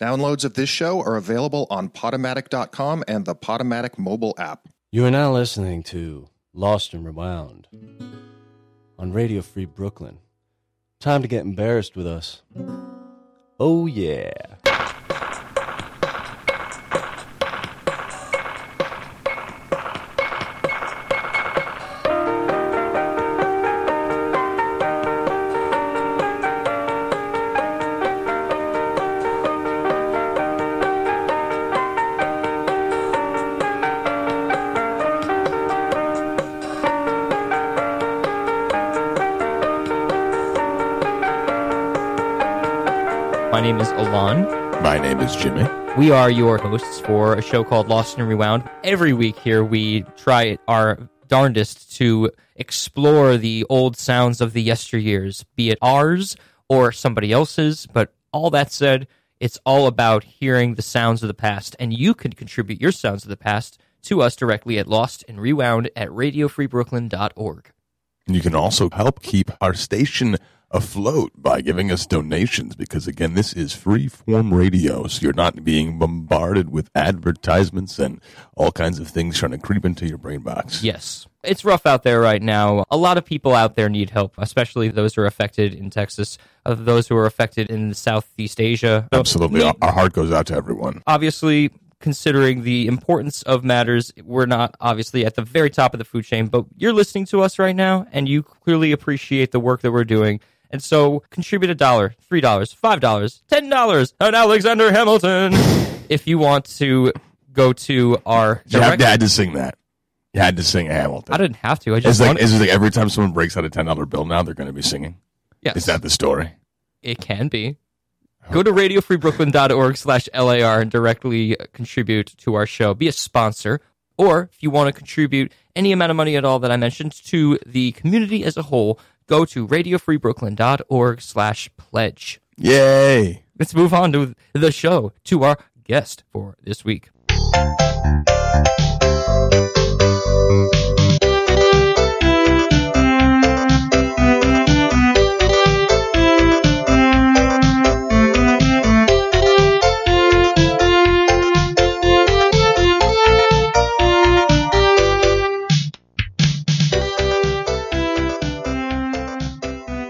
Downloads of this show are available on Podomatic.com and the Podomatic mobile app. You are now listening to Lost and Rewound on Radio Free Brooklyn. Time to get embarrassed with us. Oh, yeah. Alon. My name is Jimmy. We are your hosts for a show called Lost and Rewound. Every week here, we try our darndest to explore the old sounds of the yesteryears, be it ours or somebody else's. But all that said, it's all about hearing the sounds of the past, and you can contribute your sounds of the past to us directly at Lost and Rewound at radiofreebrooklyn.org. You can also help keep our station afloat by giving us donations because, again, this is free form radio. So you're not being bombarded with advertisements and all kinds of things trying to creep into your brain box. Yes. It's rough out there right now. A lot of people out there need help, especially those who are affected in Texas, uh, those who are affected in Southeast Asia. Absolutely. our heart goes out to everyone. obviously, considering the importance of matters, we're not obviously at the very top of the food chain, but you're listening to us right now and you clearly appreciate the work that we're doing. And so contribute a dollar, three dollars, five dollars, ten dollars, and Alexander Hamilton. if you want to go to our direct, you had to sing that. You had to sing Hamilton. I didn't have to. I It's just like, wanted. is it like every time someone breaks out a $10 bill now, they're going to be singing? yes. Is that the story? It can be. Go to radiofreebrooklyn.org slash LAR and directly uh, contribute to our show. Be a sponsor. Or if you want to contribute any amount of money at all that I mentioned to the community as a whole, go to radiofreebrooklyn.org slash pledge. Yay. Let's move on to the show, to our guest for this week.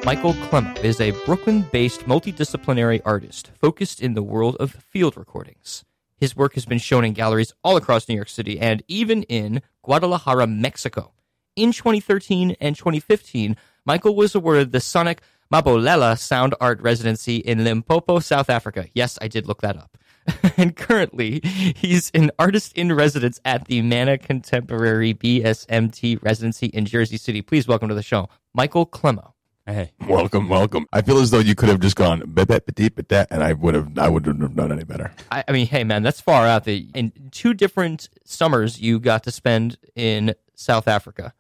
Michael Clemow is a Brooklyn based multidisciplinary artist focused in the world of field recordings. His work has been shown in galleries all across New York City and even in Guadalajara, Mexico. In 2013 and 2015, Michael was awarded the Sonic Mmabolela Sound Art Residency in Limpopo, South Africa. Yes, I did look that up. and currently, he's an artist in residence at the Mana Contemporary BSMT residency in Jersey City. Please welcome to the show, Michael Clemow. Hey. Welcome, welcome. I feel as though you could have just gone "Bep, petit, petit," and I would have, I wouldn't have known any better. I, I mean, hey man, that's far out. The in two different summers you got to spend in South Africa,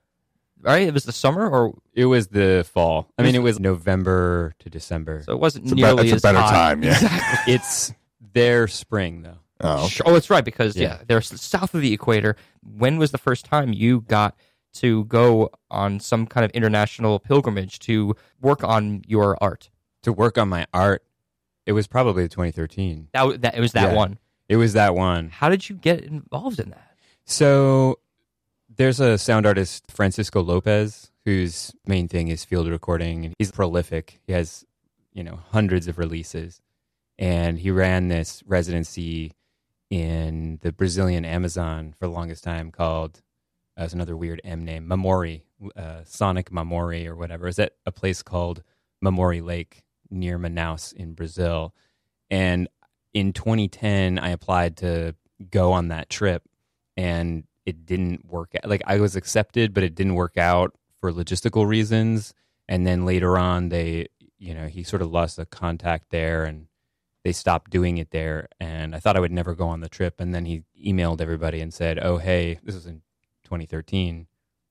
right? It was the summer, or It was the fall. I mean, it was November to December. so it wasn't It's a, be- nearly it's a as better hot. time, yeah. it's their spring, though. Oh, okay. Sure. Oh, it's right because yeah. Yeah. they're s- south of the equator. When was the first time you got to go on some kind of international pilgrimage to work on your art? To work on my art, it was probably 2013. That that it was that Yeah. one. It was that one. How did you get involved in that? So there's a sound artist, Francisco Lopez, whose main thing is field recording. and He's prolific. He has, you know, hundreds of releases. And he ran this residency in the Brazilian Amazon for the longest time called, it's another weird M name, Mamori, uh, Sonic Mamori or whatever. Is at a place called Mamori Lake near Manaus in Brazil. And in 2010, I applied to go on that trip and it didn't work out. Like I was accepted, but it didn't work out for logistical reasons. And then later on, they, you know, he sort of lost the contact there and they stopped doing it there. And I thought I would never go on the trip. And then he emailed everybody and said, Oh, hey, this was in 2013. He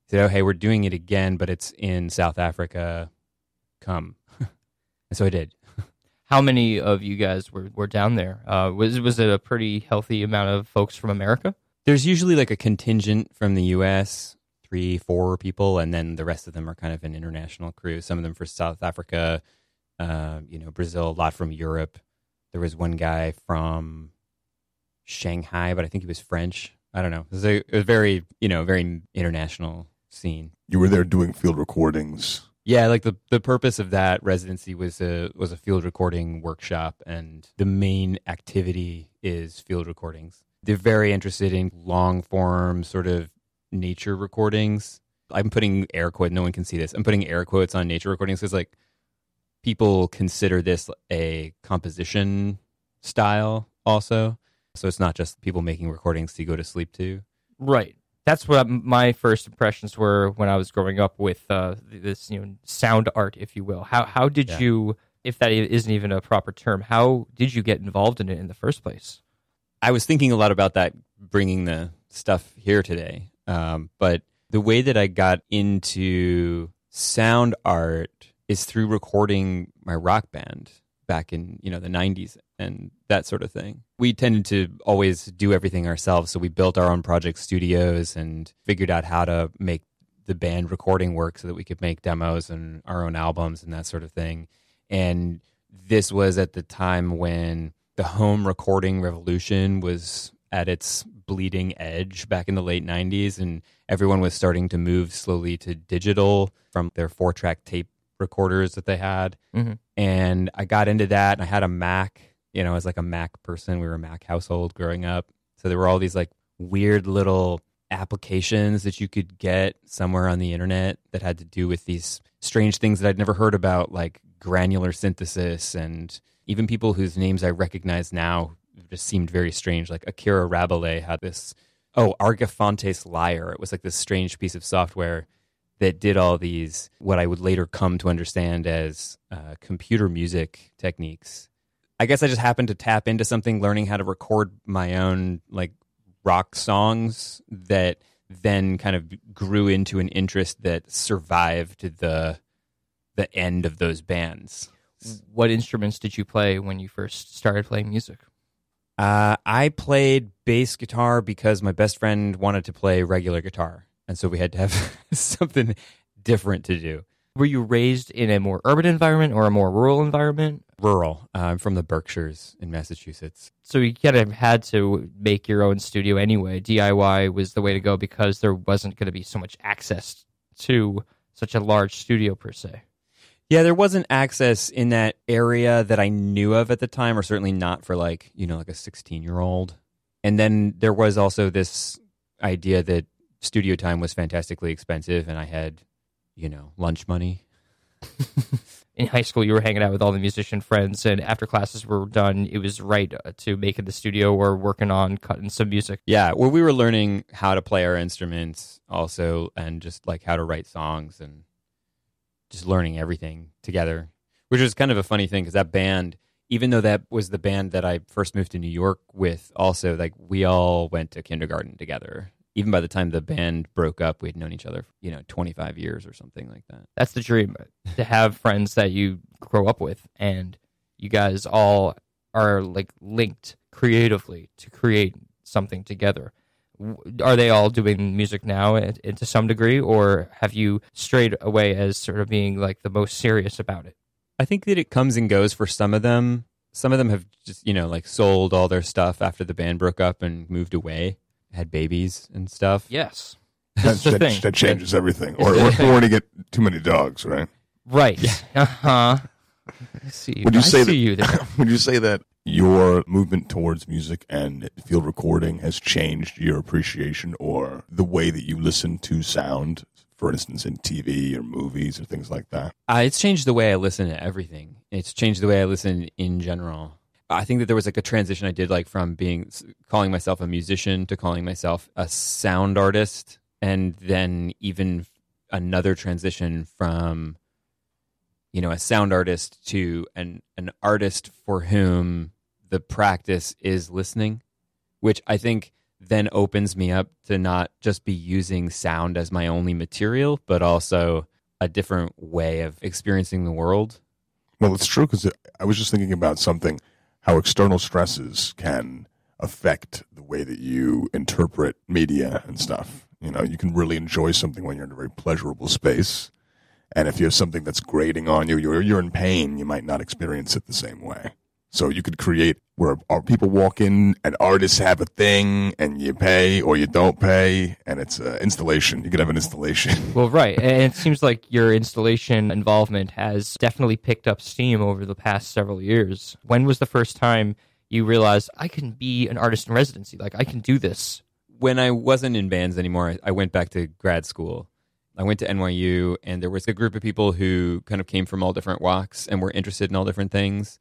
said, Oh, hey, we're doing it again, but it's in South Africa. Come. and so I did. How many of you guys were, were down there? Uh, was was it a pretty healthy amount of folks from America? There's usually like a contingent from the U.S., three, four people, and then the rest of them are kind of an international crew. Some of them for South Africa, uh, you know, Brazil, a lot from Europe. There was one guy from Shanghai, but I think he was French. I don't know. It was a, it was very, you know, very international scene. You were there doing field recordings. Yeah, like the the purpose of that residency was a was a field recording workshop, and the main activity is field recordings. They're very interested in long form sort of nature recordings. I'm putting air quote. No one can see this. I'm putting air quotes on nature recordings because like people consider this a composition style also. So it's not just people making recordings to go to sleep to. Right. That's what my first impressions were when I was growing up with uh, this, you know, sound art, if you will. How how did Yeah. you, if that isn't even a proper term, how did you get involved in it in the first place? I was thinking a lot about that bringing the stuff here today. Um, but the way that I got into sound art is through recording my rock band back in, you know, the 90s and that sort of thing. We tended to always do everything ourselves, so we built our own project studios and figured out how to make the band recording work so that we could make demos and our own albums and that sort of thing. And this was at the time when the home recording revolution was at its bleeding edge back in the late 90s and everyone was starting to move slowly to digital from their four track tape recorders that they had Mhm. and i got into that and i had a mac you know as like a mac person we were a mac household growing up so there were all these like weird little applications that you could get somewhere on the internet that had to do with these strange things that I'd never heard about, like granular synthesis, and even people whose names I recognize now just seemed very strange. Like Akira Rabelais had this, oh, Argeïphontes Lyre. It was like this strange piece of software that did all these, what I would later come to understand as uh, computer music techniques. I guess I just happened to tap into something, learning how to record my own like rock songs that then kind of grew into an interest that survived the the end of those bands. What instruments did you play when you first started playing music? Uh, I played bass guitar because my best friend wanted to play regular guitar, and so we had to have something different to do. Were you raised in a more urban environment or a more rural environment? Rural. Uh, I'm from the Berkshires in Massachusetts. So you kind of had to make your own studio anyway. DIY was the way to go because there wasn't going to be so much access to such a large studio per se. Yeah, there wasn't access in that area that I knew of at the time, or certainly not for like, you know, like a 16 year old. And then there was also this idea that studio time was fantastically expensive and I had, you know, lunch money. In high school, you were hanging out with all the musician friends, and after classes were done, it was right uh, to make in the studio or working on cutting some music. Yeah, where we were learning how to play our instruments also and just like how to write songs and just learning everything together, which was kind of a funny thing because that band, even though that was the band that I first moved to New York with, also like we all went to kindergarten together. Even by the time the band broke up, we had known each other, you know, 25 years or something like that. That's the dream to have friends that you grow up with, and you guys all are like linked creatively to create something together. Are they all doing music now and, and to some degree, or have you strayed away as sort of being like the most serious about it? I think that it comes and goes for some of them. Some of them have just, you know, like sold all their stuff after the band broke up and moved away, had babies and stuff. Yes, That, the that- thing. that changes everything. Or, or, or to get too many dogs, right? Right. Uh huh. I see. You. Would you I say see that- you there. Would you say that your movement towards music and field recording has changed your appreciation or the way that you listen to sound, for instance, in TV or movies or things like that? Uh, it's changed the way I listen to everything. It's changed the way I listen in general. I think that there was like a transition I did, like from being calling myself a musician to calling myself a sound artist, and then even another transition from, you know, a sound artist to an an artist for whom the practice is listening, which I think then opens me up to not just be using sound as my only material, but also a different way of experiencing the world. Well, it's true because uh, I was just thinking about something how external stresses can affect the way that you interpret media and stuff. You know, you can really enjoy something when you're in a very pleasurable space. And if you have something that's grating on you, you're, you're in pain, you might not experience it the same way. So you could create where our people walk in and artists have a thing and you pay or you don't pay and it's an installation. You could have an installation. Well, right. And it seems like your installation involvement has definitely picked up steam over the past several years. When was the first time you realized I can be an artist in residency? Like, I can do this. when I wasn't in bands anymore, I- I went back to grad school. I went to NYU, and there was a group of people who kind of came from all different walks and were interested in all different things.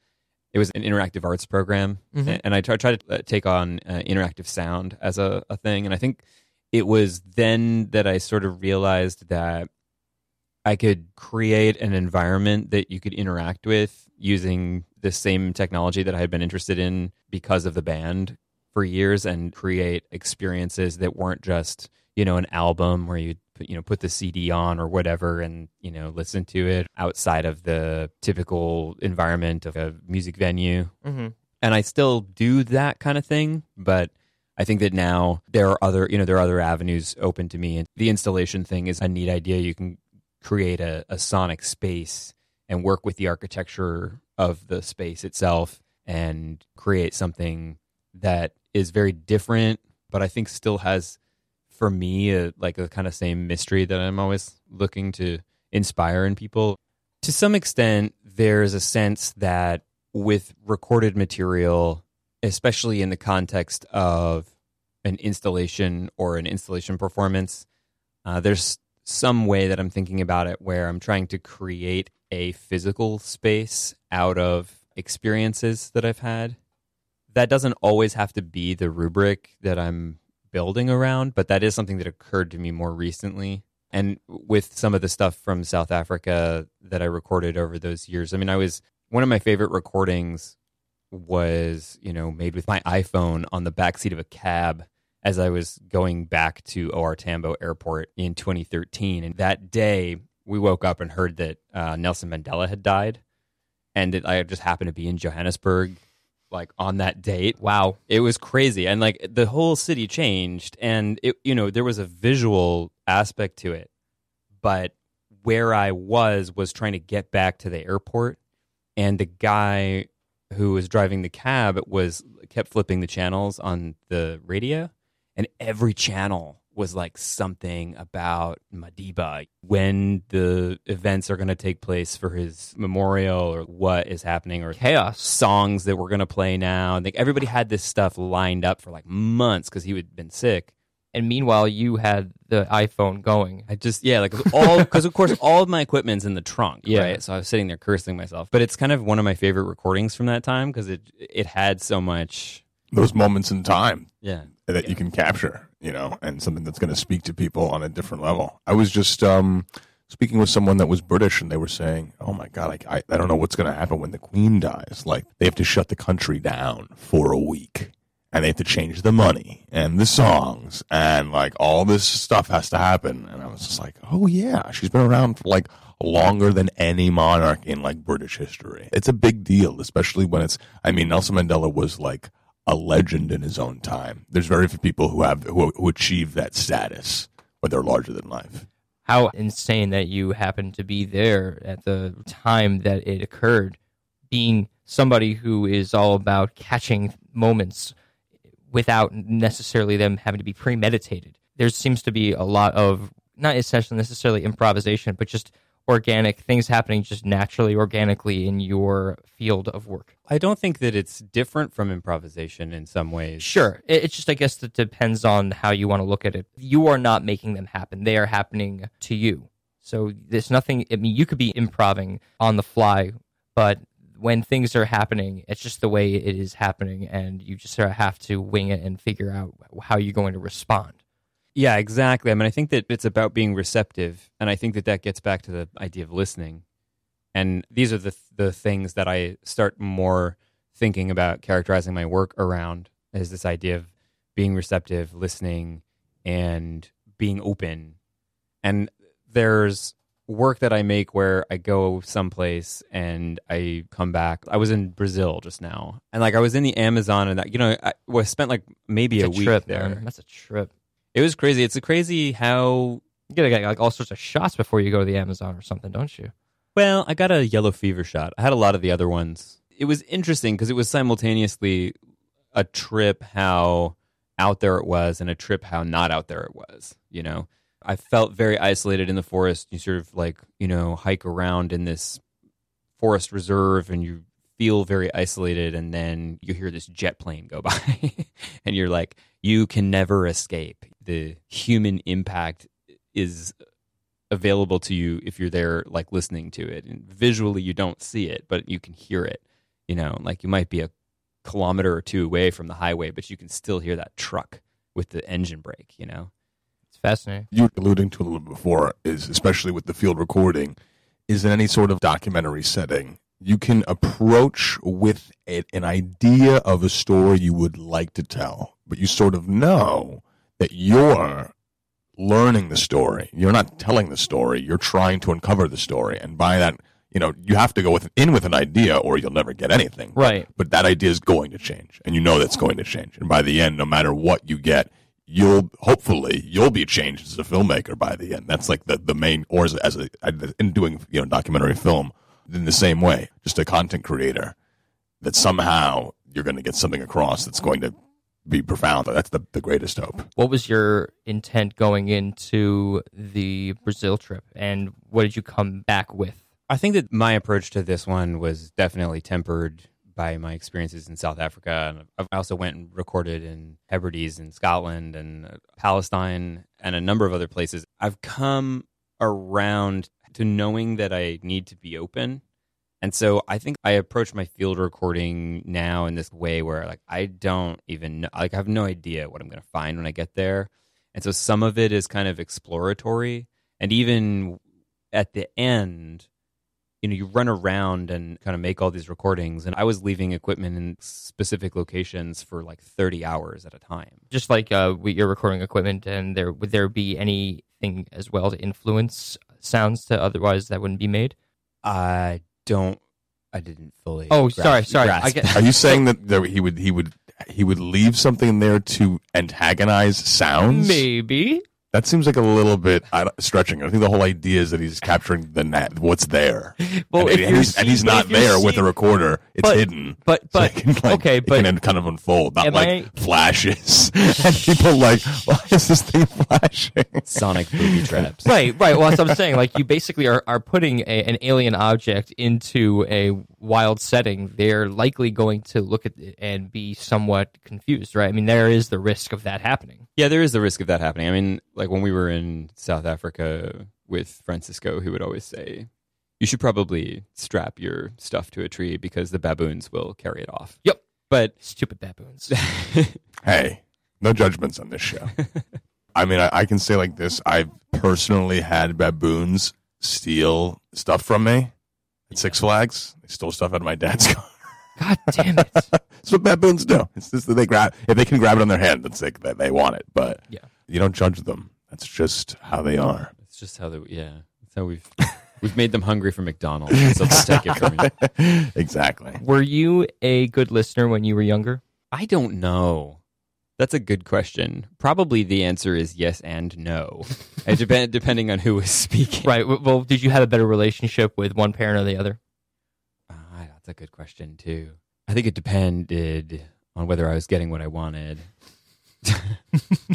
It was an interactive arts program, Mhm. a- and I tried, tried to uh, take on uh, interactive sound as a, a thing. And I think it was then that I sort of realized that I could create an environment that you could interact with using the same technology that I had been interested in because of the band for years and create experiences that weren't just, you know, an album where you you know, put the CD on or whatever and, you know, listen to it outside of the typical environment of a music venue. Mm-hmm. And I still do that kind of thing, but I think that now there are other, you know, there are other avenues open to me. And the installation thing is a neat idea. You can create a, a sonic space and work with the architecture of the space itself and create something that is very different, but I think still has, for me, a, like the kind of same mystery that I'm always looking to inspire in people. To some extent, there's a sense that with recorded material, especially in the context of an installation or an installation performance, uh, there's some way that I'm thinking about it where I'm trying to create a physical space out of experiences that I've had. That doesn't always have to be the rubric that I'm building around, but that is something that occurred to me more recently. And with some of the stuff from South Africa that I recorded over those years, I mean, I was one of my favorite recordings was, you know, made with my iPhone on the backseat of a cab as I was going back to OR Tambo Airport in 2013. And that day, we woke up and heard that uh, Nelson Mandela had died. And that I just happened to be in Johannesburg, like on that date. Wow. It was crazy. And like the whole city changed. And, it, you know, there was a visual aspect to it. But where I was, was trying to get back to the airport. And the guy who was driving the cab was kept flipping the channels on the radio and every channel was like something about Madiba, when the events are going to take place for his memorial, or what is happening, or Chaos. songs that we're going to play now. And like everybody had this stuff lined up for like months because he had been sick. And meanwhile, you had the iPhone going. I just yeah, like all because of course all of my equipment's in the trunk, Yeah. right? So I was sitting there cursing myself. But it's kind of one of my favorite recordings from that time because it it had so much. Those moments in time Yeah, that you can capture, you know, and something that's going to speak to people on a different level. I was just um, speaking with someone that was British, and they were saying, "Oh my God, like, I, I don't know what's going to happen when the Queen dies. Like, they have to shut the country down for a week, and they have to change the money and the songs, and like all this stuff has to happen." And I was just like, "Oh yeah, she's been around for like." Longer than any monarch in like British history. It's a big deal, especially when it's. I mean, Nelson Mandela was like a legend in his own time. There's very few people who have who, who achieve that status where they're larger than life. How insane that you happened to be there at the time that it occurred, being somebody who is all about catching moments without necessarily them having to be premeditated. There seems to be a lot of not essentially necessarily improvisation, but just organic things happening just naturally, organically in your field of work. I don't think that it's different from improvisation in some ways. Sure. It's just, I guess, it depends on how you want to look at it. You are not making them happen, they are happening to you. So there's nothing, I mean, you could be improving on the fly, but when things are happening, it's just the way it is happening, and you just sort of have to wing it and figure out how you're going to respond. Yeah, exactly. I mean, I think that it's about being receptive, and I think that that gets back to the idea of listening. And these are the the things that I start more thinking about characterizing my work around is this idea of being receptive, listening, and being open. And there's work that I make where I go someplace and I come back. I was in Brazil just now, and like I was in the Amazon, and that you know I, was spent like maybe a, a, week trip, there. man. That's a trip. It was crazy. It's crazy how You gotta get like all sorts of shots before you go to the Amazon or something, don't you? well. I got a yellow fever shot. I had a lot of the other ones. it was interesting because it was simultaneously a trip how out there it was and a trip how not out there it was. You know, I felt very isolated in the forest. You sort of like you know hike around in this forest reserve and you feel very isolated and then you hear this jet plane go by and you're like you can never escape the human impact is available to you if you're there like listening to it. And visually you don't see it but you can hear it you know? Like you might be a kilometer or two away from the highway but you can still hear that truck with the engine brake you know? It's fascinating. you were alluding to a little bit before is especially with the field recording. Is in any sort of documentary setting you can approach with a, an idea of a story you would like to tell but you sort of know that you're learning the story. You're not telling the story. You're trying to uncover the story. And by that you know you have to go with, in with an idea or you'll never get anything. Right. but that idea is going to change. And you know that's going to change. And by the end no matter what you get you'll hopefully you'll be changed as a filmmaker by the end. That's like the, the main or as as a in doing you know documentary film in the same way just a content creator that somehow you're going to get something across that's going to be profound that's the, the greatest hope What was your intent going into the Brazil trip, and what did you come back with? I think that my approach to this one was definitely tempered by my experiences in South Africa. And I also went and recorded in Hebrides in Scotland and uh, Palestine and a number of other places. I've come around to knowing that I need to be open. And so I think I approach my field recording now in this way where like I don't even know, like I have no idea what I'm going to find when I get there. And so some of it is kind of exploratory and even at the end you know you run around and kind of make all these recordings and i was leaving equipment in specific locations for like 30 hours at a time Just like uh, with your recording equipment, and there would there be anything as well to influence sounds to otherwise that wouldn't be made? i don't i didn't fully Oh, grasp- sorry, sorry. I get- are you saying that there, he would he would he would leave something there to antagonize sounds Maybe. That seems like a little bit stretching. I think the whole idea is that he's capturing the net, what's there, Well, and, and you're he's, and he's not if you're there with a recorder. It's But- hidden. but- but- it can, like, okay, it but- can kind of unfold, not like I- flashes and people like, why is this thing flashing? sonic booby traps Right, right. Well, that's what I'm saying. Like, you basically are, are putting a, an alien object into a wild setting. They're likely going to look at it and be somewhat confused, right? I mean, there is the risk of that happening. yeah there is the risk of that happening i mean like when we were in south africa with francisco he would always say you should probably strap your stuff to a tree because the baboons will carry it off Yep. but Stupid baboons. Hey, no judgments on this show. I mean, I, I can say like this: I've personally had baboons steal stuff from me at Six Flags. They stole stuff out of my dad's car. God damn it. That's what baboons do. It's just that they grab if they can grab it on their hand, that's like they, they want it. But Yeah. you don't judge them. That's just how they are. It's just how the yeah. That's how we've we've made them hungry for McDonald's. So they'll take it from you. exactly. Were you a good listener when you were younger? I don't know. That's a good question. Probably the answer is yes and no. it depend, depending on who is speaking. Right. Well, did you have a better relationship with one parent or the other? Ah, that's a good question too. I think it depended on whether I was getting what I wanted. Do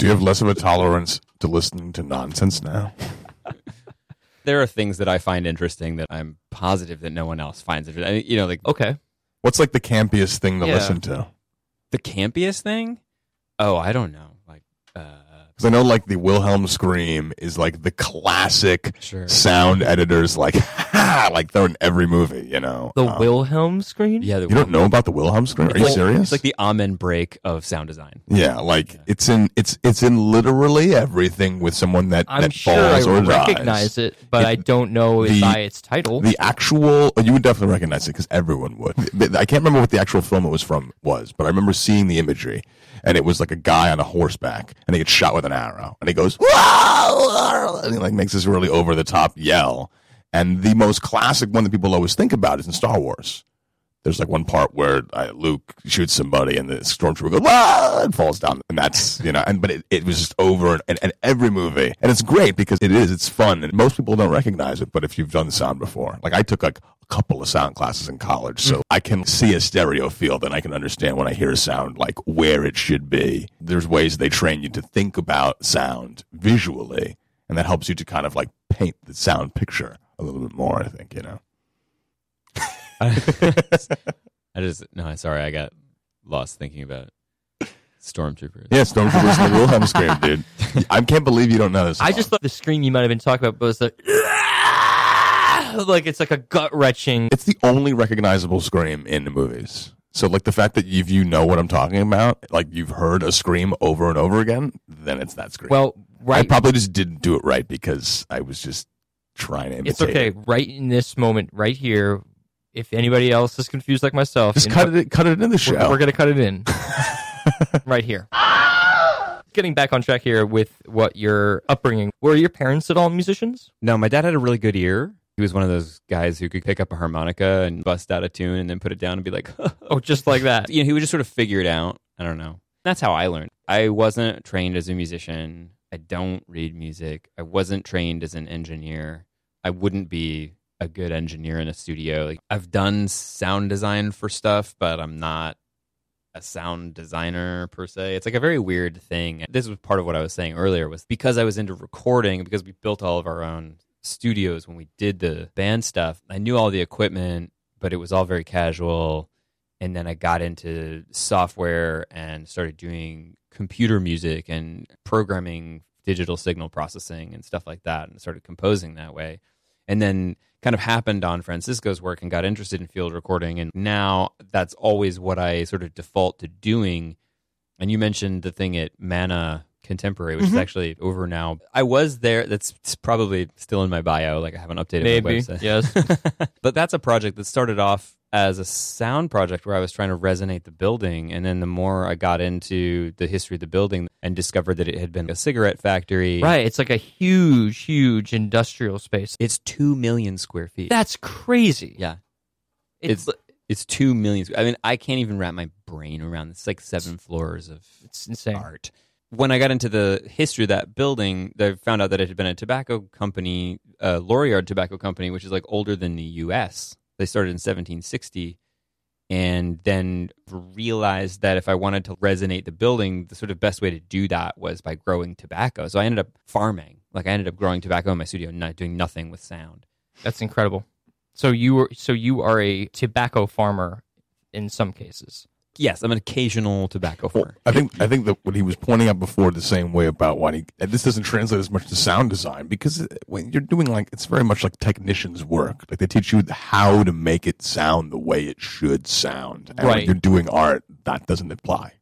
you have less of a tolerance to listening to nonsense now? There are things that I find interesting that I'm positive that no one else finds interesting. I mean, you know, like Okay. What's like the campiest thing to Yeah. listen to? the campiest thing. Oh, I don't know. Like, uh, Because I know like the Wilhelm scream is like the classic Sure. sound editors like like they're in every movie, you know. The Um, Wilhelm scream. yeah, the, You don't know about the Wilhelm scream? Are you Well, serious? It's like the amen break of sound design. yeah, like it's in it's it's in literally everything with someone that I'm that sure I falls or recognize dies. it, but It- I don't know the- by its title. The actual you would definitely recognize it because everyone would. I can't remember what the actual film it was from was, but I remember seeing the imagery, and it was like a guy on a horseback, and he gets shot with an arrow, and he goes, "Whoa!" and he like makes this really over the top yell. And the most classic one that people always think about is in Star Wars. There's like one part where uh, Luke shoots somebody and the stormtrooper goes and falls down, and that's you know, and but it, it was just over and, and, and every movie, and it's great because it is, it's fun, and most people don't recognize it. But if you've done sound before, like I took like a couple of sound classes in college, so I can see a stereo field and I can understand when I hear a sound like where it should be. There's ways they train you to think about sound visually, and that helps you to kind of like paint the sound picture a little bit more. I think you know. I just no, sorry, I got lost thinking about stormtroopers. Yeah, Stormtroopers in the Wilhelm scream, dude. I can't believe you don't know this. I song. just thought the scream you might have been talking about was the like it's like a gut wrenching. it's the only recognizable scream in the movies. So, like the fact that if you know what I'm talking about, like you've heard a scream over and over again, then it's that scream. Well, I probably just didn't do it right because I was just trying to imitate. It's okay. it. Right in this moment, right here. If anybody else is confused like myself, Just in- cut it. Cut it in the show. We're, we're gonna cut it in right here. Getting back on track here with what your upbringing. Were your parents at all musicians? No, my dad had a really good ear. He was one of those guys who could pick up a harmonica and bust out a tune and then put it down and be like, Oh, just like that. you know, he would just sort of figure it out. I don't know. That's how I learned. I wasn't trained as a musician. I don't read music. I wasn't trained as an engineer. I wouldn't be a good engineer in a studio. Like I've done sound design for stuff, but I'm not a sound designer per se. It's like a very weird thing. This was part of what I was saying earlier was because I was into recording, because we built all of our own studios when we did the band stuff. I knew all the equipment, but it was all very casual. And then I got into software and started doing computer music and programming digital signal processing and stuff like that and started composing that way. And then kind of happened on Francisco's work and got interested in field recording. And now that's always what I sort of default to doing. And you mentioned the thing at Mana Contemporary, which is mm-hmm. actually over now. I was there. That's probably still in my bio. Like I haven't updated my Maybe. website. Yes. but that's a project that started off as a sound project where I was trying to resonate the building. And then the more I got into the history of the building and discovered that it had been a cigarette factory. right. It's like a huge, huge industrial space. It's 2 million square feet. That's crazy. yeah. It's It's it's 2 million. I mean, I can't even wrap my brain around this. It's like seven floors of it's insane. art. When I got into the history of that building, I found out that it had been a tobacco company, a Lorillard Tobacco Company, which is like older than the U.S. They started in 1760, and then realized that if I wanted to resonate the building, the sort of best way to do that was by growing tobacco. So I ended up farming. Like I ended up growing tobacco in my studio, not doing nothing with sound. That's incredible. So you were so you are a tobacco farmer in some cases. Yes, I'm an occasional tobacco farmer. I think I think that what he was pointing out before the same way about why he this doesn't translate as much to sound design because when you're doing like it's very much like technicians work. Like they teach you how to make it sound the way it should sound. And when Right. you're doing art that doesn't apply.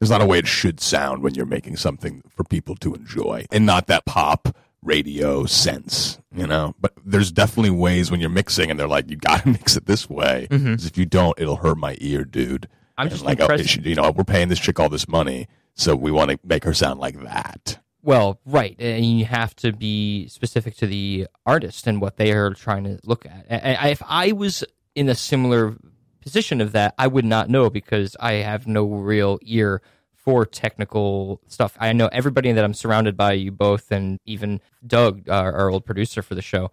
There's not a way it should sound when you're making something for people to enjoy and not that pop radio sense you know? But there's definitely ways when you're mixing and they're like you gotta mix it this way. Mm-hmm. 'cause if you don't it'll hurt my ear dude I'm just like, oh, impressed. she- you know, we're paying this chick all this money, so we want to make her sound like that. Well, right, and you have to be specific to the artist and what they are trying to look at. I, if I was in a similar position of that, I would not know because I have no real ear for technical stuff. I know everybody that I'm surrounded by, you both, and even Doug, our, our old producer for the show.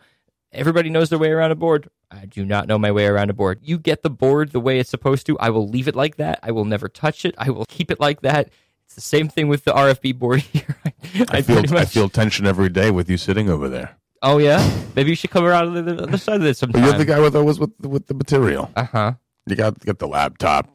Everybody knows their way around a board. I do not know my way around a board. You get the board the way it's supposed to. I will leave it like that. I will never touch it. I will keep it like that. It's the same thing with the RFB board here. I feel pretty I feel tension every day with you sitting over there. Oh yeah, maybe you should come around to the other side of this But sometime. you're the guy with always with with the material. Uh huh. You got get the laptop.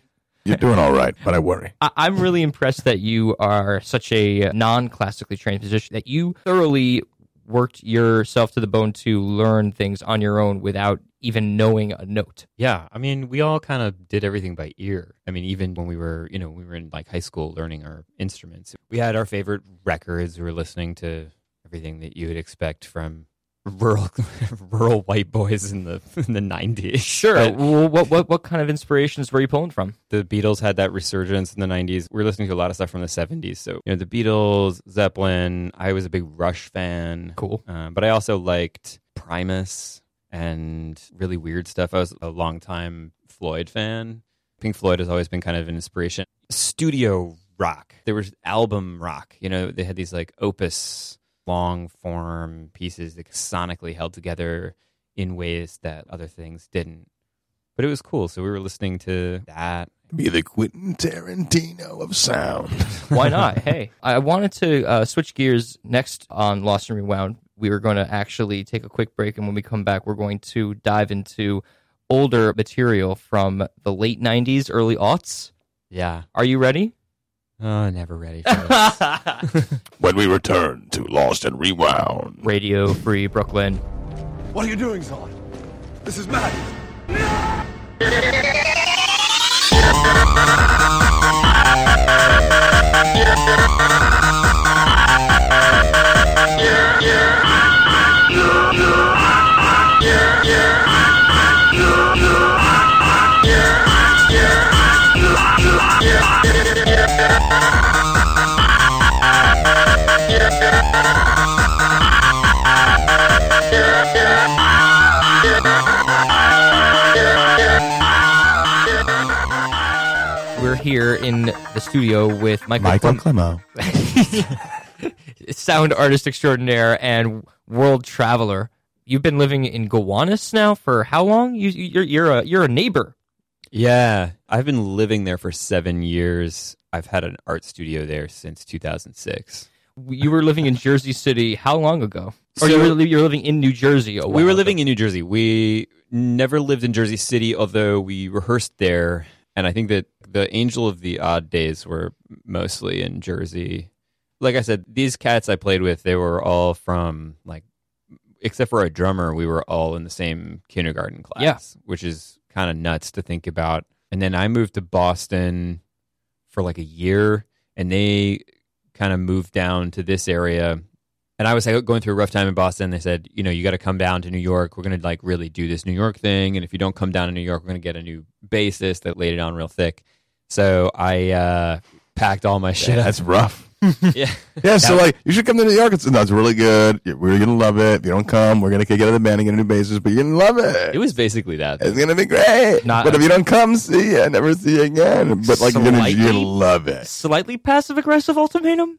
You're doing all right, but I worry. I- I'm really impressed that you are such a non-classically trained musician that you thoroughly worked yourself to the bone to learn things on your own without even knowing a note. Yeah, I mean, we all kind of did everything by ear. I mean, even when we were, you know, we were in like high school learning our instruments, we had our favorite records. We were listening to everything that you would expect from rural, rural white boys in the in the nineties. Sure. well, what what what kind of inspirations were you pulling from? the Beatles had that resurgence in the 90s. We are listening to a lot of stuff from the 70s. So, you know, the Beatles, Zeppelin. I was a big Rush fan. Cool. Uh, but I also liked Primus. and really weird stuff. I was a long time Floyd fan. Pink Floyd has always been kind of an inspiration. Studio rock. There was album rock. You know, they had these like opus long form pieces that sonically held together in ways that other things didn't. But it was cool. So we were listening to that. Be the Quentin Tarantino of sound. Why not? hey, I wanted to uh, switch gears next on Lost and Rewound. We were going to actually take a quick break, and when we come back, we're going to dive into older material from the late 90s, early aughts. Yeah. Are you ready? Oh, never ready for this. when we return to Lost and Rewound. Radio Free Brooklyn. What are you doing, Zod? This is madness. We're here in the studio with Michael, Michael Clem- Clemow. sound artist extraordinaire and world traveler. You've been living in Gowanus now for how long? You, you're you're a you're a neighbor. yeah. I've been living there for seven years. I've had an art studio there since 2006. You were living in Jersey City how long ago? Or So- you were, you were living in New Jersey? A we while were ago. living in New Jersey. We never lived in Jersey City, although we rehearsed there. And I think that the Angel of the Odd Days were mostly in Jersey. Like I said, these cats I played with, they were all from like, except for a drummer, we were all in the same kindergarten class, Yeah. which is kind of nuts to think about. And then I moved to Boston for like a year, and they kind of moved down to this area and I was like, going through a rough time in Boston. They said, you know, you got to come down to New York. We're going to like really do this New York thing. And if you don't come down to New York, we're going to get a new bassist that laid it on real thick. So I uh, packed all my shit up. That's rough. Yeah. Yeah, so like you should come to New York. It's that's really good. We're gonna love it. If you don't come, we're gonna kick you out of the band and get a new bassist, but you're gonna love it. It was basically that. It's gonna be great. Not- but if you don't come, see ya, never see you again. But like you're gonna, you're gonna love it. Slightly passive aggressive ultimatum.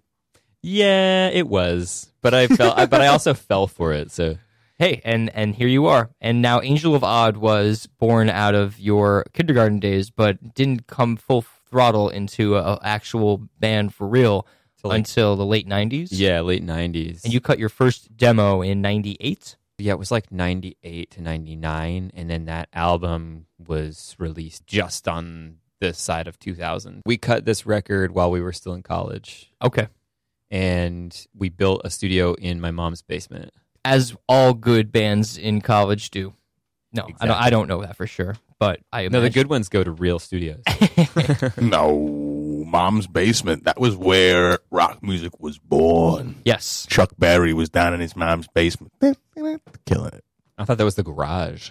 Yeah, it was. But I felt, I- but I also fell for it. So Hey, and and here you are. And now Angel of Odd was born out of your kindergarten days, but didn't come full throttle into a, actual band for real like- until the late '90s. yeah, late nineties. and you cut your first demo in '98. yeah, it was like ninety eight to ninety nine, and then that album was released just on this side of two thousand. We cut this record while we were still in college. Okay, and we built a studio in my mom's basement. As all good bands in college do. No, I don't. I don't know that for sure, but I No, the good ones go to real studios. No, mom's basement. That was where rock music was born. Yes, Chuck Berry was down in his mom's basement, killing it. I thought that was the garage.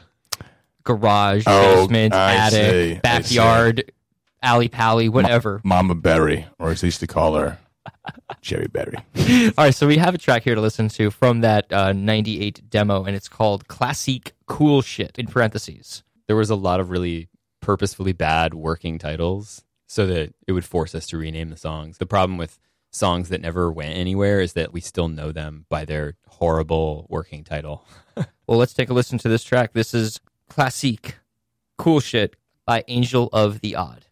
garage, Oh, basement, I attic, see, backyard, alley pally, whatever. Mama Berry, or as they used to call her, Jerry Berry. All right, so we have a track here to listen to from that uh, 98 demo, and it's called Classic Cool Shit, in parentheses. There was a lot of really purposefully bad working titles so that it would force us to rename the songs. The problem with songs that never went anywhere is that we still know them by their horrible working title. Well, let's take a listen to this track. This is Classic Cool Shit by Angel of the Odd.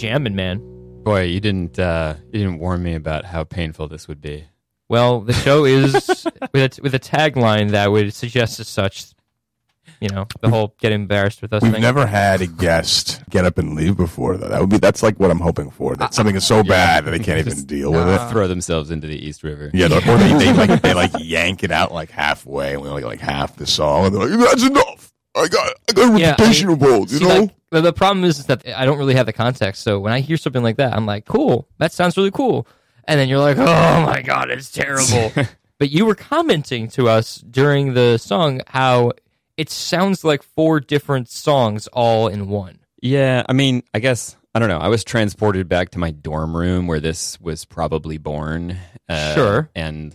Jamming, man. Boy, you didn't uh, you didn't warn me about how painful this would be. Well, the show is with a, with a tagline that would suggest as such. You know, the whole get embarrassed with us We've thing. never had a guest get up and leave before, though. That would be that's like what I'm hoping for. That something is so bad that they can't even Just- deal with it. Throw themselves into the East River. Yeah, or they, they like they like yank it out like halfway, and we only like half the song, and they're like, "That's enough. I got I got a Yeah, reputation I- of old, you See, know." like, the, the problem is, is that I don't really have the context. So when I hear something like that, I'm like, cool, that sounds really cool. And then you're like, oh my God, it's terrible. but you were commenting to us during the song how it sounds like four different songs all in one. Yeah, I mean, I guess I don't know. I was transported back to my dorm room where this was probably born. Uh, Sure. and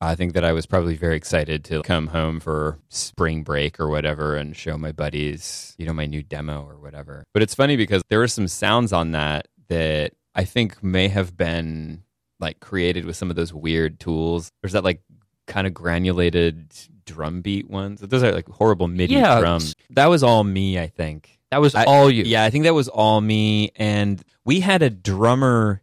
I think that I was probably very excited to come home for spring break or whatever and show my buddies, you know, my new demo or whatever. But it's funny because there were some sounds on that that I think may have been like created with some of those weird tools. There's that like kind of granulated drum beat ones. Those are like horrible MIDI Yeah. drums. That was all me, I think. That was I- all you. Yeah, I think that was all me. And we had a drummer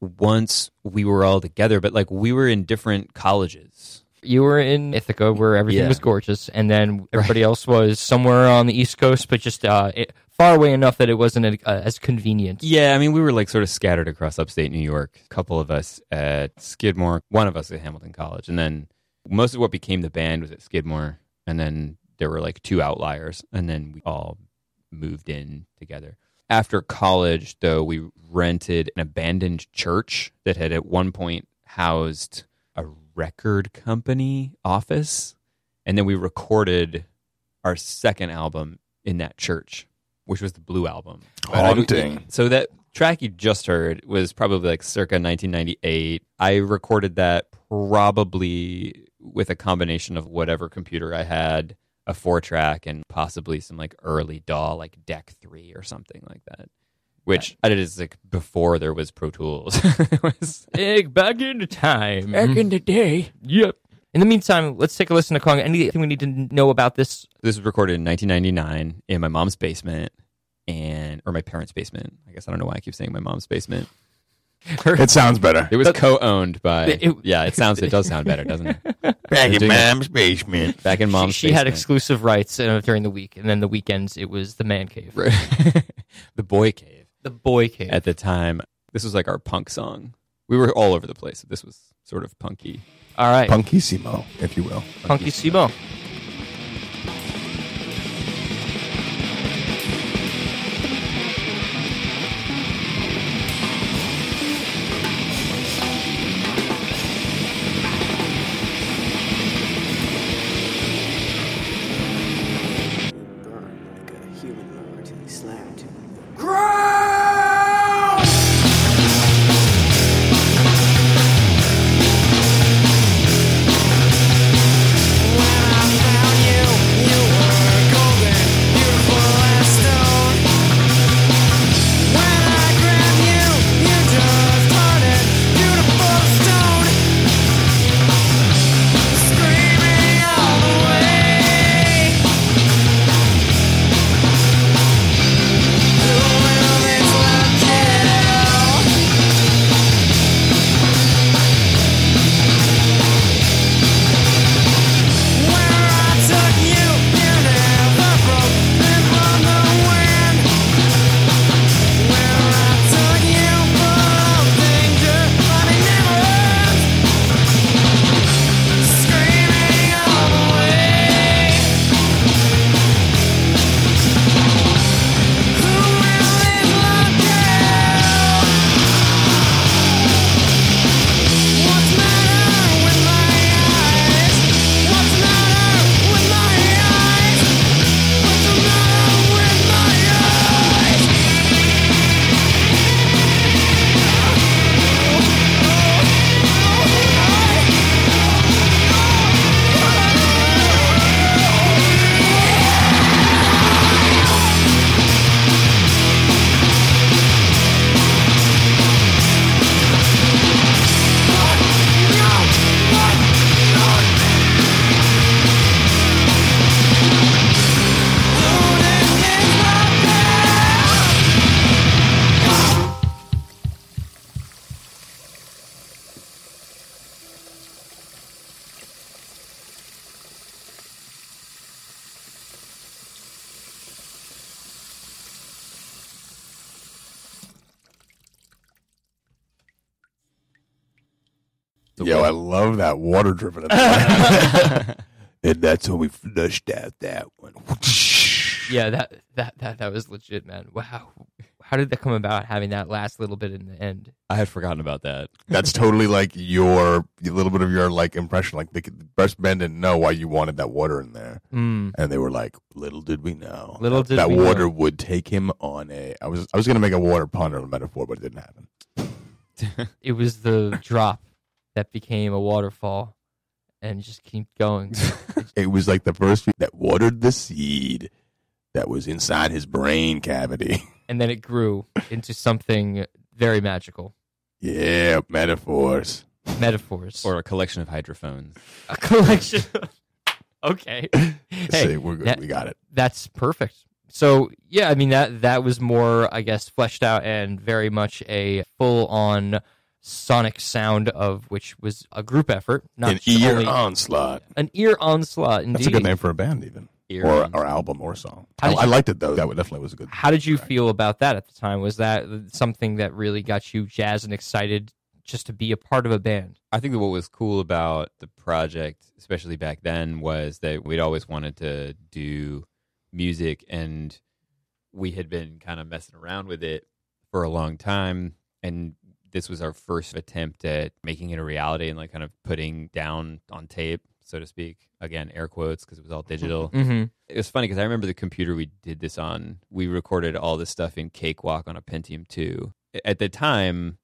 once we were all together, but like we were in different colleges. You were in Ithaca where everything Yeah. was gorgeous, and then everybody else was somewhere on the East Coast, but just uh, it, far away enough that it wasn't uh, as convenient. Yeah, I mean, we were like sort of scattered across upstate New York. A couple of us at Skidmore, one of us at Hamilton College. And then most of what became the band was at Skidmore. And then there were like two outliers. And then we all moved in together. After college, though, we rented an abandoned church that had at one point housed a record company office. And then we recorded our second album in that church, which was the Blue Album. Haunting. so that track you just heard was probably like circa 1998. I recorded that probably with a combination of whatever computer I had, a four track, and possibly some like early DAW, like Deck 3 or something like that. Which I did is like before there was Pro Tools. it was Egg back into time. Back in the day. Yep. In the meantime, let's take a listen to Kong. Anything we need to know about this? This was recorded in 1999 in my mom's basement and or my parents' basement. I guess I don't know why I keep saying my mom's basement. It sounds better. It was co-owned by. It- yeah, it sounds. It does sound better, doesn't it? Back in in Mom's mom's basement. Back in mom's. she had basement. exclusive rights uh, during the week, and then the weekends it was the man cave, right. the boy cave the boy cave. at the time. This was like our punk song. We were all over the place. This was sort of punky. All right, Punkissimo, if you will. Punky Simo. That water dripping. And that's when we flushed out that one. yeah, that, that that that was legit, man. Wow, how did that come about? Having that last little bit in the end. I had forgotten about that. That's totally like your a little bit of your like impression. Like the best band didn't know why you wanted that water in there, Mm. and they were like, "Little did we know, Little that, did that we water know. would take him on a." I was I was gonna make a water pun or a metaphor, but it didn't happen. It was the drop that became a waterfall, and just keep going. It was like the first that watered the seed that was inside his brain cavity. and then it grew into something very magical. yeah, metaphors. Metaphors Or a collection of hydrophones. a collection. okay, hey, Say, we're good. that- we got it. that's perfect. So yeah, I mean that that was more, I guess, fleshed out and very much a full on sonic sound of which was a group effort, not An just ear only- onslaught. an ear onslaught. Indeed. That's a good name for a band, even Ear or on- or album or song. I, did I liked it though. That definitely was a good. How did you track. feel about that at the time? Was that something that really got you jazzed and excited just to be a part of a band? I think that what was cool about the project, especially back then, was that we'd always wanted to do music and we had been kind of messing around with it for a long time. And this was our first attempt at making it a reality and like kind of putting down on tape, so to speak. Again, air quotes because it was all digital. Mm-hmm. It was funny because I remember the computer we did this on. We recorded all this stuff in Cakewalk on a Pentium 2. At the time,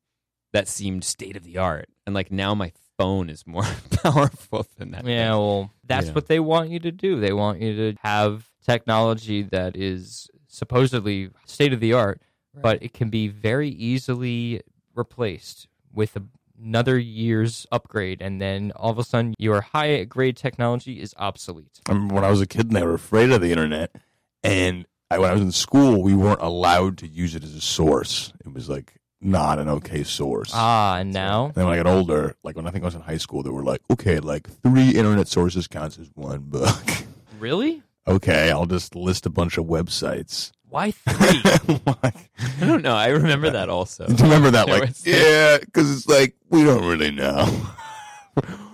that seemed state of the art, and like now my phone is more powerful than that. Yeah, thing. well, that's Yeah. what they want you to do. They want you to have technology that is supposedly state of the art, but it can be very easily replaced with another year's upgrade, and then all of a sudden your high grade technology is obsolete. I remember when I was a kid and they were afraid of the internet, and I, when I was in school, we weren't allowed to use it as a source. It was like not an okay source. Ah, and now then when I got older, like when I think I was in high school, they were like, okay, like three internet sources counts as one book. really? okay, I'll just list a bunch of websites. Why three? like, I don't know. I remember that also. do you remember that? There Like, was- yeah, because it's like we don't really know.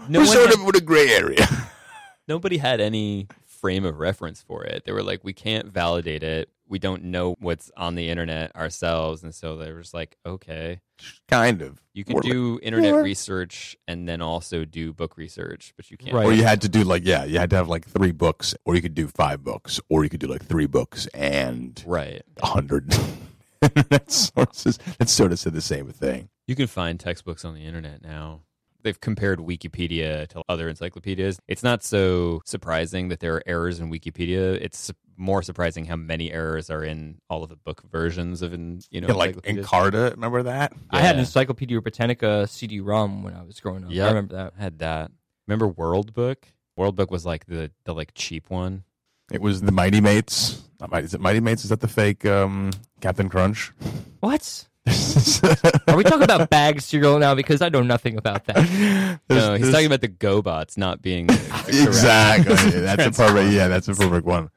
No We're one sort had- of in a gray area. Nobody had any frame of reference for it. They were like, we can't validate it. We don't know what's on the internet ourselves, and so they were just like, okay, kind of. you can Or- do internet or- research and then also do book research, but you can't. Right. Or you had to do like yeah, you had to have like three books, or you could do five books, or you could do like three books and Right. a hundred internet sources. That sort of said the same thing. You can find textbooks on the internet now. They've compared Wikipedia to other encyclopedias. It's not so surprising that there are errors in Wikipedia. It's su- more surprising how many errors are in all of the book versions of, in, you know, Yeah, like encyclopedias. Encarta, remember that? I had Yeah. Encyclopedia Britannica CD-ROM when I was growing up. Yep. I remember that. I had that. Remember World Book? World Book was like the the like cheap one. It was the Mighty Mates. Not Mighty- Is it Mighty Mates? Is that the fake um, Captain Crunch? What? Are we talking about bag cereal now? Because I know nothing about that. There's- no, he's there's- talking about the GoBots not being the correct exactly. That's a perfect. Yeah, that's a perfect one.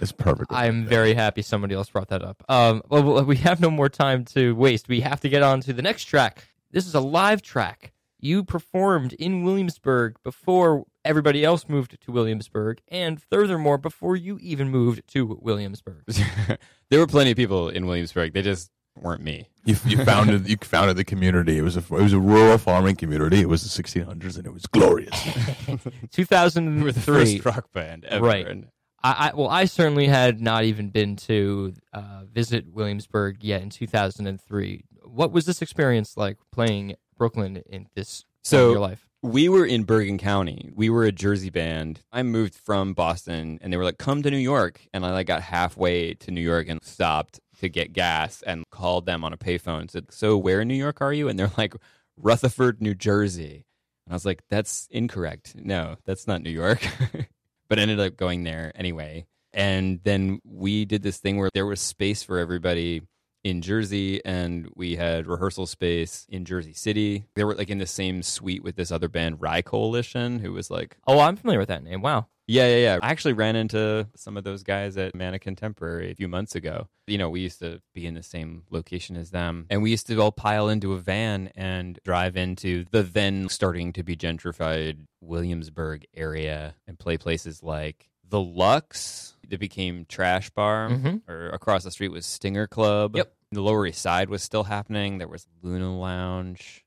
It's perfect. I'm very happy somebody else brought that up. Um, well, we have no more time to waste. We have to get on to the next track. This is a live track. You performed in Williamsburg before everybody else moved to Williamsburg, and furthermore, before you even moved to Williamsburg. there were plenty of people in Williamsburg. They just weren't me. You, you founded you founded the community. It was a it was a rural farming community. It was the 1600s, and it was glorious. We were the 2003. first rock band ever. Right. And I, I well, I certainly had not even been to uh, visit Williamsburg yet in 2003. What was this experience like playing Brooklyn in this So- of your life? we were in Bergen County. We were a Jersey band. I moved from Boston and they were like, come to New York. And I like got halfway to New York and stopped to get gas and called them on a payphone. and Said, so where in New York are you? And they're like, Rutherford, New Jersey. And I was like, that's incorrect. No, that's not New York. but ended up going there anyway. And then we did this thing where there was space for everybody in Jersey, and we had rehearsal space in Jersey City. They were like in the same suite with this other band, Rye Coalition, who was like, Oh, I'm familiar with that name. Wow. yeah, yeah, yeah. I actually ran into some of those guys at Mana Contemporary a few months ago. You know, we used to be in the same location as them, and we used to all pile into a van and drive into the then starting to be gentrified Williamsburg area and play places like the Lux that became Trash Bar, Mhm. or across the street was Stinger Club. Yep. The Lower East Side was still happening. There was Luna Lounge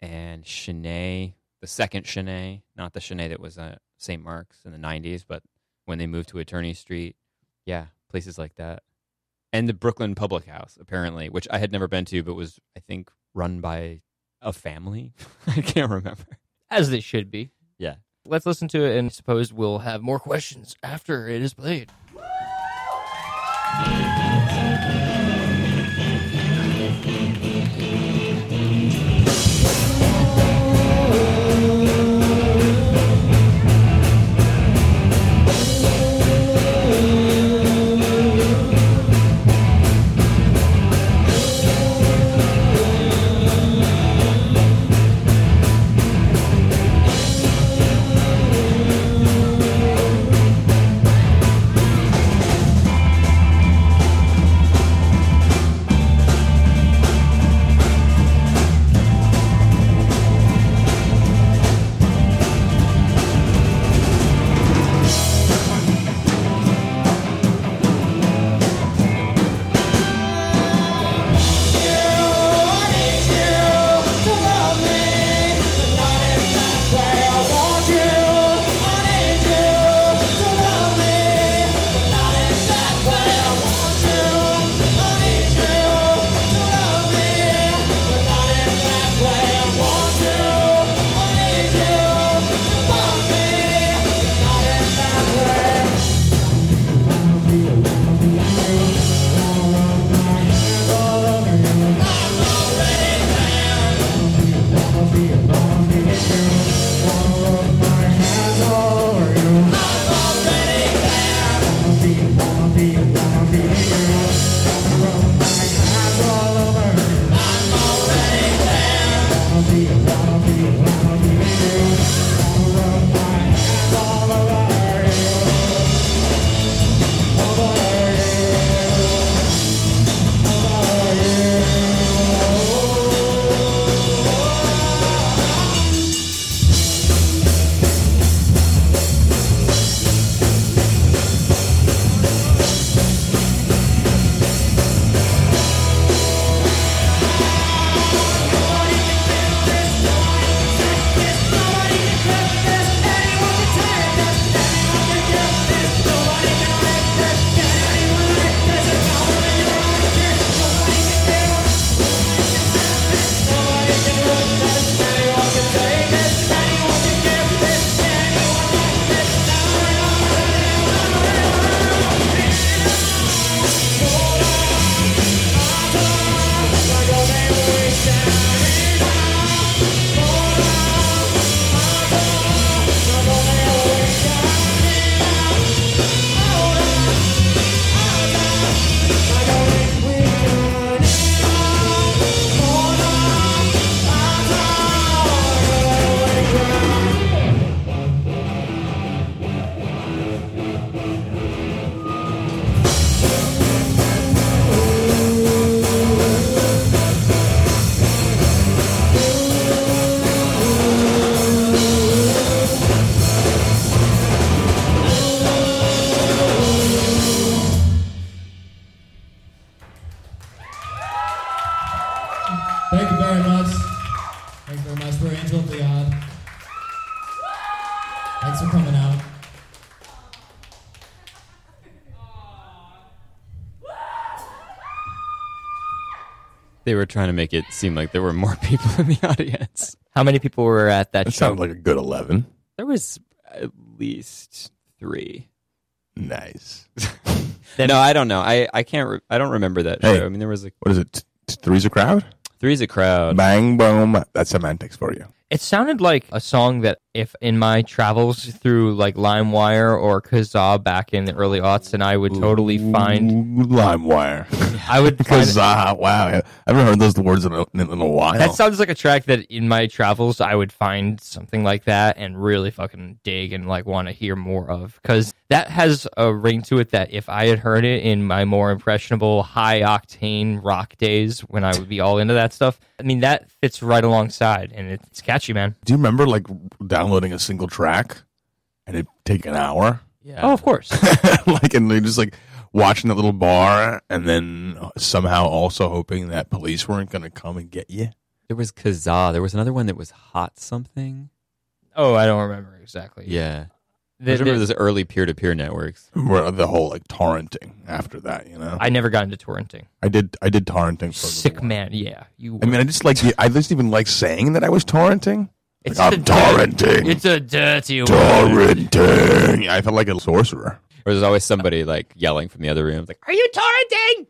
and Sin-é, the second Sin-é, not the Sin-é that was at St. Mark's in the 90s, but when they moved to Attorney Street. Yeah, places like that. And the Brooklyn Public House, apparently, which I had never been to, but was, I think, run by a family. I can't remember. As they should be. Yeah. Let's listen to it and suppose we'll have more questions after it is played. Trying to make it seem like there were more people in the audience. How many people were at that That show? sounds like a good 11. There was at least three. Nice. no, I don't know. I, I can't. Re- I don't remember that Hey. show. I mean, there was like What is it? T- t- Three's a crowd? three's a crowd. Bang, boom. That's semantics for you. It sounded like a song that if in my travels through like LimeWire or Kazaa back in the early aughts, and I would totally find LimeWire. I would find uh, wow, I haven't heard those words in a, in a while. that sounds like a track that in my travels I would find something like that and really fucking dig and like want to hear more of because that has a ring to it that if I had heard it in my more impressionable high octane rock days when I would be all into that stuff, I mean that fits right alongside and it's catchy, man. Do you remember like downloading a single track and it take an hour? Yeah. Oh, of course. like and they just like watching the little bar and then somehow also hoping that police weren't going to come and get you. There was Kazaa. There was another one that was Hot Something. oh, I don't remember exactly. Yeah. The- I remember the- those early peer to peer networks. Where the whole like torrenting after that, you know. I, I never got into torrenting. I did I did torrenting for a little Sick while. man, yeah. You. I mean, I just like I just even like saying that I was torrenting. it's like, a I'm torrenting. It's a dirty word. Torrenting. I felt like a sorcerer. Or there's always somebody like yelling from the other room, like, Are you torrenting?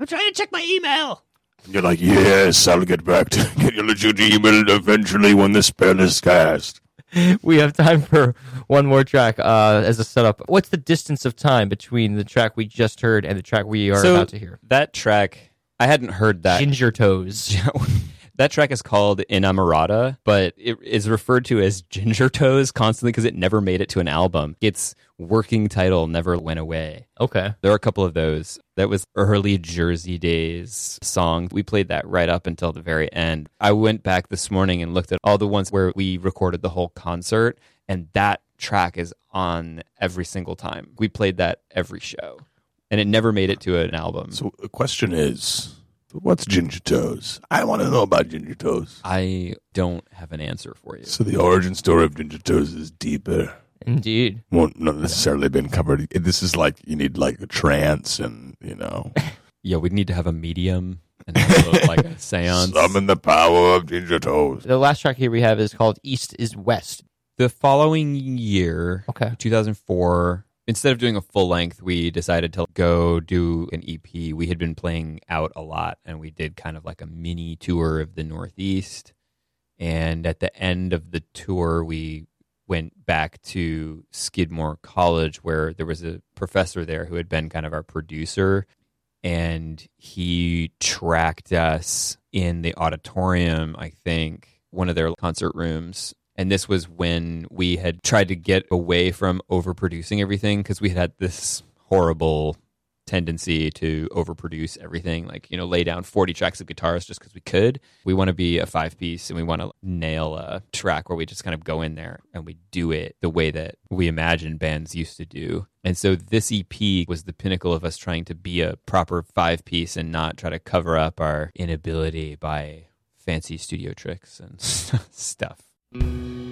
I'm trying to check my email. You're like, yes, I'll get back to get your legit email eventually when the spell is cast. We have time for one more track uh, as a setup. What's the distance of time between the track we just heard and the track we are So- about to hear? that track, I hadn't heard that. Ginger Toes. that track is called Inamorata, but it is referred to as Ginger Toes constantly because it never made it to an album. Its working title never went away. Okay. There are a couple of those. That was early Jersey Days song. We played that right up until the very end. I went back this morning and looked at all the ones where we recorded the whole concert, and that track is on every single time. We played that every show, and it never made it to an album. So the question is, what's Ginger Toes? I want to know about Ginger Toes. I don't have an answer for you. So the origin story of Ginger Toes is deeper. Indeed. Won't not necessarily been covered. This is like you need like a trance and you know Yeah, we'd need to have a medium and also like a seance. summon the power of Ginger Toes. The last track here we have is called East is West. The following year, Okay. 2004, instead of doing a full length, we decided to go do an EP. We had been playing out a lot and we did kind of like a mini tour of the Northeast. And at the end of the tour, we went back to Skidmore College where there was a professor there who had been kind of our producer and he tracked us in the auditorium, I think, one of their concert rooms. And this was when we had tried to get away from overproducing everything because we had had this horrible tendency to overproduce everything like you know lay down 40 tracks of guitars just because we could. We want to be a five piece and we want to nail a track where we just kind of go in there and we do it the way that we imagine bands used to do. And so this ep was the pinnacle of us trying to be a proper five piece and not try to cover up our inability by fancy studio tricks and stuff don't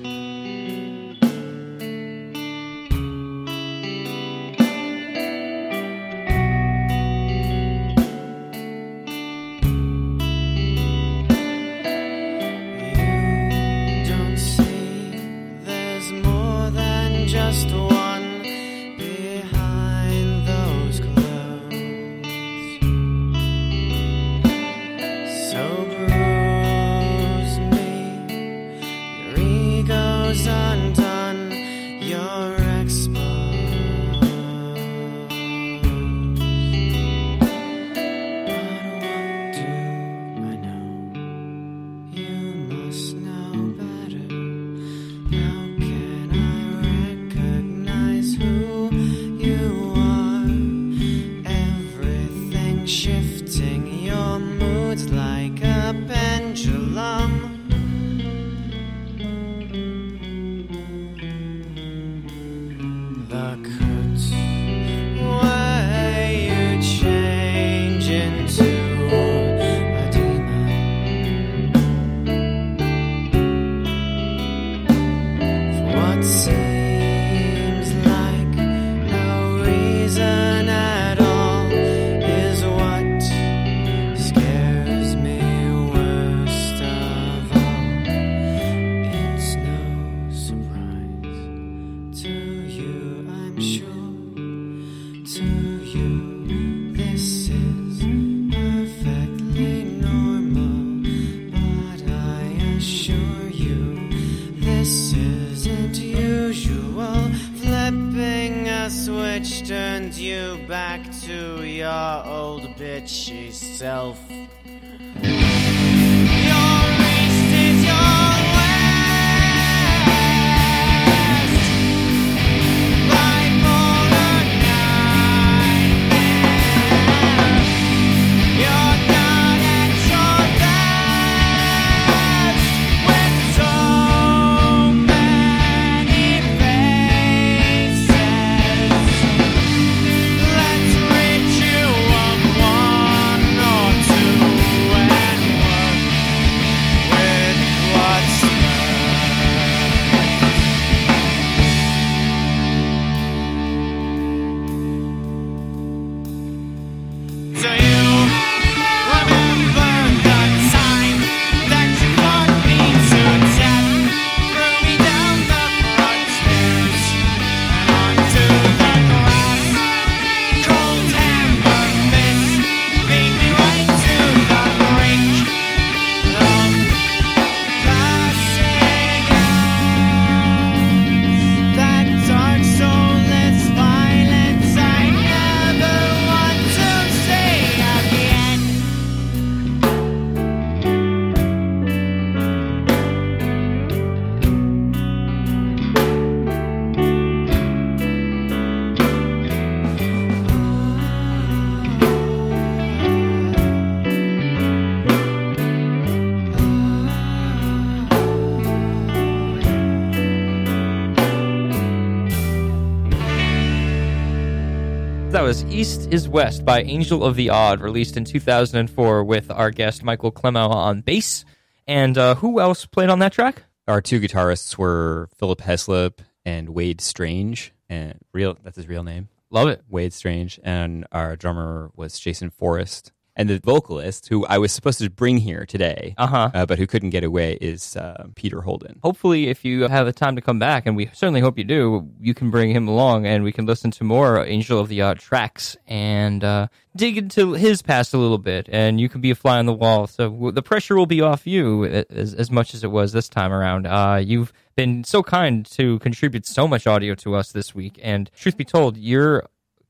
is West by Angel of the Odd, released in 2004 with our guest Michael Clemow on bass. And uh, who else played on that track? Our two guitarists were Philip Heslop and Wade Strange, and real that's his real name, Love it. Wade Strange, and our drummer was Jason Forrest. And the vocalist, who I was supposed to bring here today, Uh-huh. uh, but who couldn't get away, is uh, Peter Holden. Hopefully, if you have the time to come back, and we certainly hope you do, you can bring him along and we can listen to more Angel of the Odd tracks and uh, dig into his past a little bit. And you can be a fly on the wall. So w- the pressure will be off you as, as much as it was this time around. Uh, you've been so kind to contribute so much audio to us this week. And truth be told, you're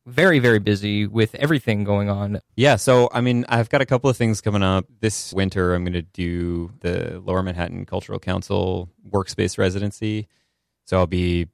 very, very busy with everything going on. Yeah, so I mean, I've got a couple of things coming up this winter. I'm going to do the Lower Manhattan Cultural Council workspace residency. So I'll be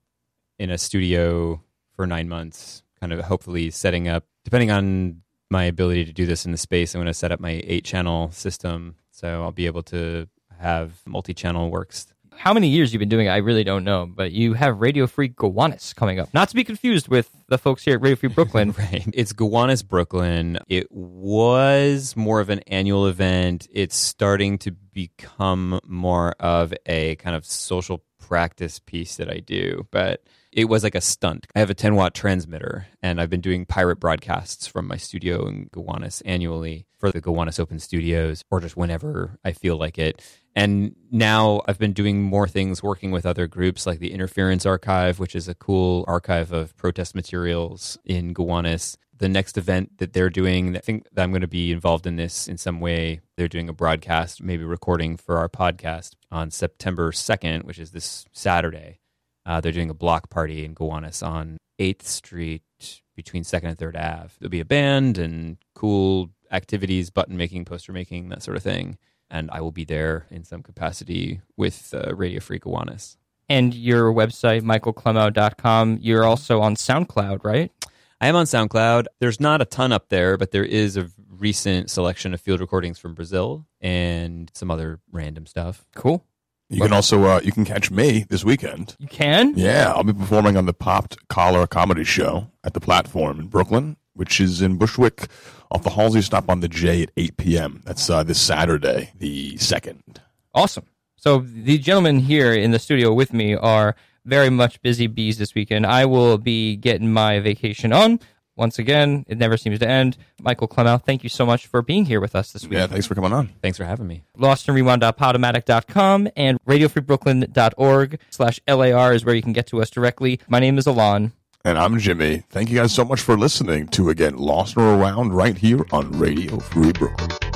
in a studio for nine months, kind of hopefully setting up, depending on my ability to do this in the space, I'm going to set up my eight channel system. So I'll be able to have multi channel works. How many years you've been doing it, I really don't know, but you have Radio Free Gowanus coming up. Not to be confused with the folks here at Radio Free Brooklyn. Right. It's Gowanus Brooklyn. It was more of an annual event. It's starting to become more of a kind of social practice piece that I do, but it was like a stunt. I have a 10 watt transmitter and I've been doing pirate broadcasts from my studio in Gowanus annually for the Gowanus Open Studios or just whenever I feel like it. And now I've been doing more things working with other groups like the Interference Archive, which is a cool archive of protest materials in Gowanus. The next event that they're doing, I think that I'm going to be involved in this in some way. They're doing a broadcast, maybe recording for our podcast on September 2nd, which is this Saturday. Uh, they're doing a block party in Gowanus on 8th Street between 2nd and 3rd Ave. There'll be a band and cool activities, button making, poster making, that sort of thing. And I will be there in some capacity with uh, Radio Free Gowanus. and your website, michaelclemow.com. You're also on SoundCloud, right? I am on SoundCloud. There's not a ton up there, but there is a recent selection of field recordings from Brazil and some other random stuff. Cool. You can also uh, you can catch me this weekend. You can? Yeah, I'll be performing on the Popped Collar Comedy Show at the Platform in Brooklyn, which is in Bushwick, off the Halsey stop on the J at 8 p.m. That's uh, this Saturday, the second. Awesome. So the gentlemen here in the studio with me are very much busy bees this weekend. I will be getting my vacation on. Once again, it never seems to end. Michael Clemow, thank you so much for being here with us this week. Yeah, thanks for coming on. Thanks for having me. lostandrewound.podomatic.com and radiofreebrooklyn.org slash LAR is where you can get to us directly. My name is Alon. And I'm Jimmy. Thank you guys so much for listening to again Lost and Rewound right here on Radio Free Brooklyn.